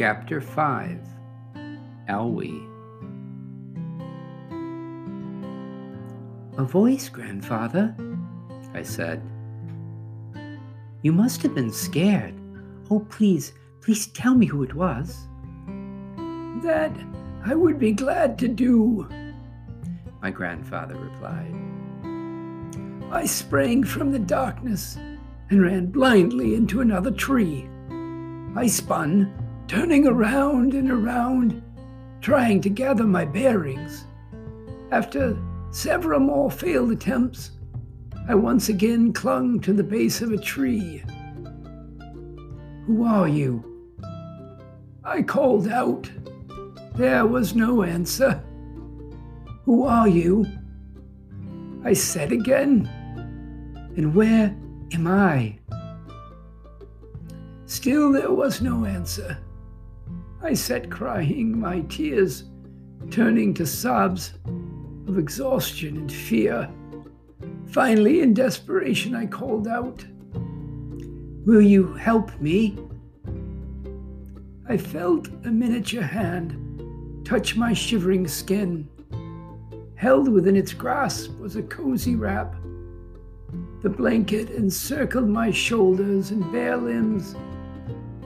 Chapter 5 Elwie A voice, grandfather, I said. You must have been scared. Oh, please, please tell me who it was. That I would be glad to do, my grandfather replied. I sprang from the darkness and ran blindly into another tree. I spun, turning around and around, trying to gather my bearings. After several more failed attempts, I once again clung to the base of a tree. Who are you? I called out. There was no answer. Who are you? I said again. And where am I? Still, there was no answer. I sat crying, my tears turning to sobs of exhaustion and fear. Finally, in desperation, I called out, Will you help me? I felt a miniature hand touch my shivering skin. Held within its grasp was a cozy wrap. The blanket encircled my shoulders and bare limbs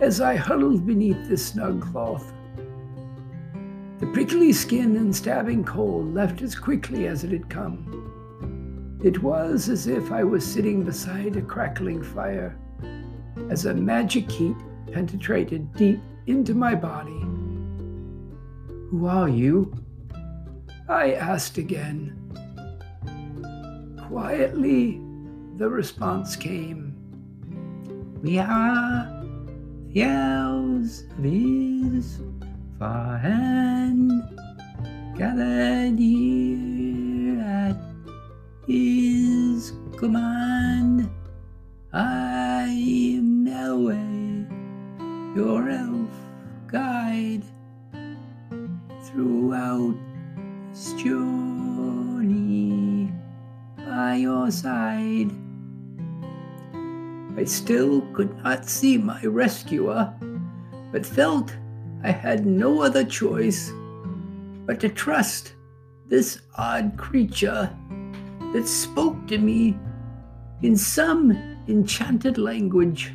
as I huddled beneath the snug cloth. The prickly skin and stabbing cold left as quickly as it had come. It was as if I was sitting beside a crackling fire, as a magic heat penetrated deep into my body. Who are you? I asked again. Quietly, the response came. We are of his far hand, gathered here at his command. I am Elwë, your elf guide throughout this journey by your side. I still could not see my rescuer, but felt I had no other choice but to trust this odd creature that spoke to me in some enchanted language.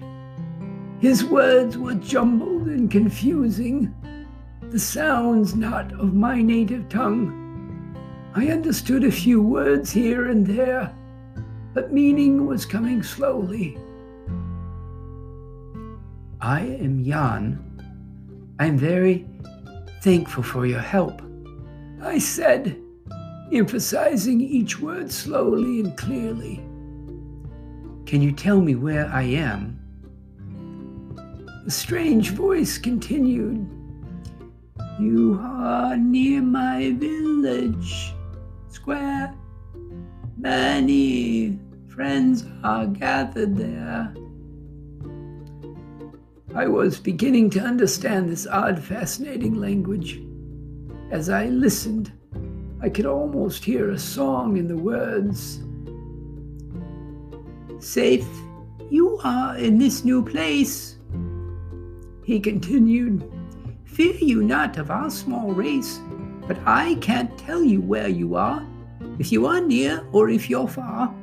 His words were jumbled and confusing, the sounds not of my native tongue. I understood a few words here and there, but meaning was coming slowly. I am Jan. I am very thankful for your help. I said, emphasizing each word slowly and clearly. Can you tell me where I am? The strange voice continued. You are near my village square. Many friends are gathered there. I was beginning to understand this odd, fascinating language. As I listened, I could almost hear a song in the words. Safe you are in this new place. He continued, Fear you not of our small race, but I can't tell you where you are, if you are near or if you're far.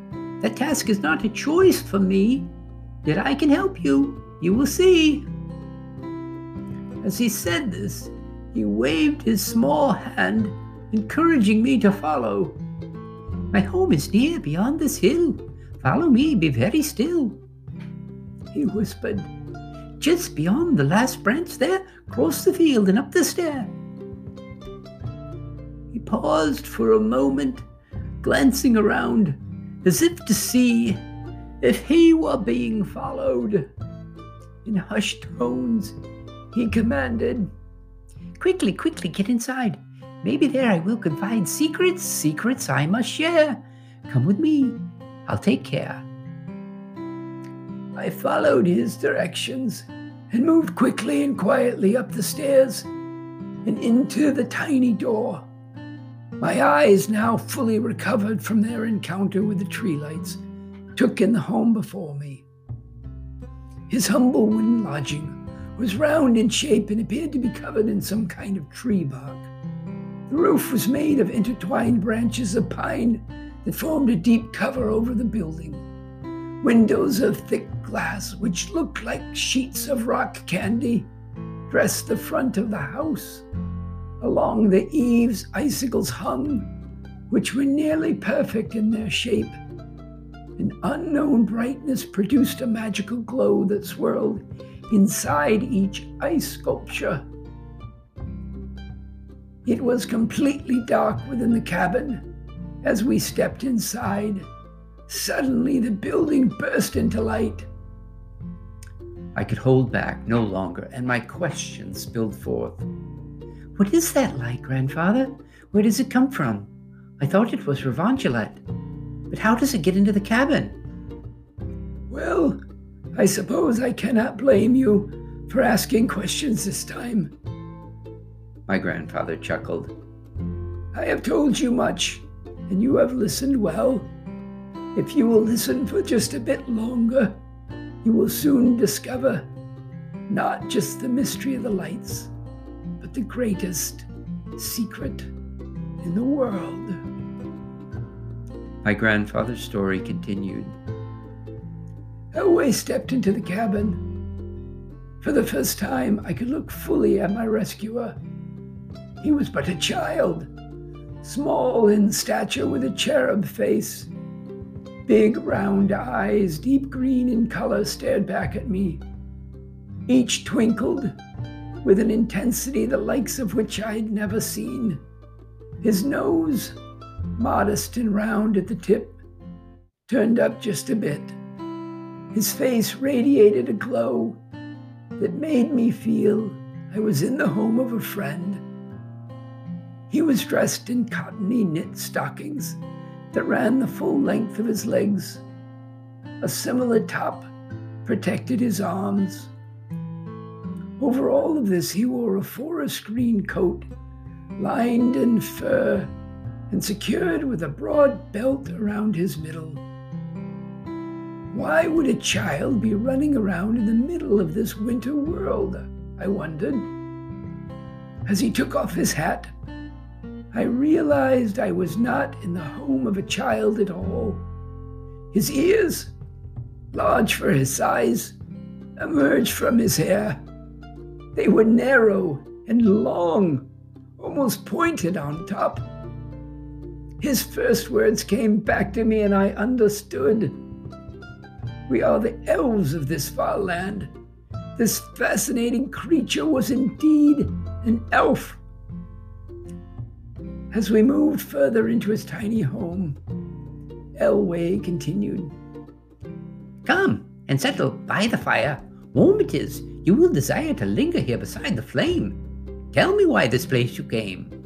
That task is not a choice for me. Yet I can help you. You will see. As he said this, he waved his small hand, encouraging me to follow. My home is near beyond this hill. Follow me, be very still. He whispered, Just beyond the last branch there, cross the field and up the stair. He paused for a moment, glancing around as if to see if he were being followed. In hushed tones, he commanded, Quickly, quickly, get inside. Maybe there I will confide secrets, secrets I must share. Come with me, I'll take care. I followed his directions and moved quickly and quietly up the stairs and into the tiny door. My eyes, now fully recovered from their encounter with the tree lights, took in the home before me. His humble wooden lodging was round in shape and appeared to be covered in some kind of tree bark. The roof was made of intertwined branches of pine that formed a deep cover over the building. Windows of thick glass, which looked like sheets of rock candy, dressed the front of the house. Along the eaves, icicles hung, which were nearly perfect in their shape. An unknown brightness produced a magical glow that swirled inside each ice sculpture. It was completely dark within the cabin. As we stepped inside, suddenly the building burst into light. I could hold back no longer, and my questions spilled forth. What is that light, grandfather? Where does it come from? I thought it was Revangelet. But how does it get into the cabin? Well, I suppose I cannot blame you for asking questions this time. My grandfather chuckled. I have told you much, and you have listened well. If you will listen for just a bit longer, you will soon discover not just the mystery of the lights, but the greatest secret in the world. My grandfather's story continued. Elway stepped into the cabin. For the first time, I could look fully at my rescuer. He was but a child, small in stature with a cherub face. Big round eyes, deep green in color, stared back at me. Each twinkled with an intensity the likes of which I'd never seen. His nose modest and round at the tip, turned up just a bit. His face radiated a glow that made me feel I was in the home of a friend. He was dressed in cottony knit stockings that ran the full length of his legs. A similar top protected his arms. Over all of this, he wore a forest green coat lined in fur and secured with a broad belt around his middle. Why would a child be running around in the middle of this winter world? I wondered. As he took off his hat, I realized I was not in the home of a child at all. His ears, large for his size, emerged from his hair. They were narrow and long, almost pointed on top. His first words came back to me, and I understood. We are the elves of this far land. This fascinating creature was indeed an elf. As we moved further into his tiny home, Elway continued. Come and settle by the fire. Warm it is. You will desire to linger here beside the flame. Tell me why this place you came.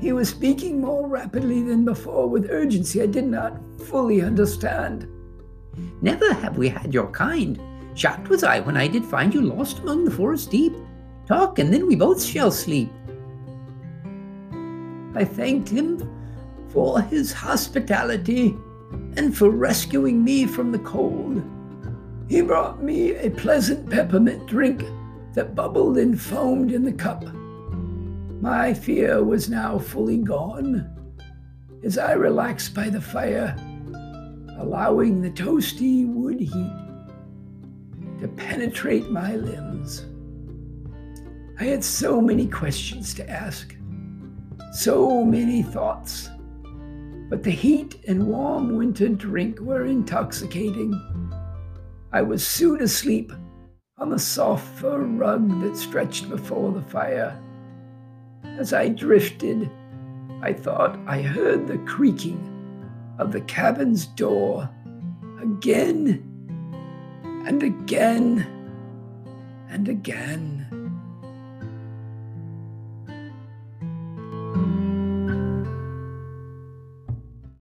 He was speaking more rapidly than before with urgency I did not fully understand. Never have we had your kind. Shocked was I when I did find you lost among the forest deep. Talk, and then we both shall sleep. I thanked him for his hospitality and for rescuing me from the cold. He brought me a pleasant peppermint drink that bubbled and foamed in the cup. My fear was now fully gone as I relaxed by the fire, allowing the toasty wood heat to penetrate my limbs. I had so many questions to ask, so many thoughts, but the heat and warm winter drink were intoxicating. I was soon asleep on the soft fur rug that stretched before the fire. As I drifted, I thought I heard the creaking of the cabin's door again and again and again.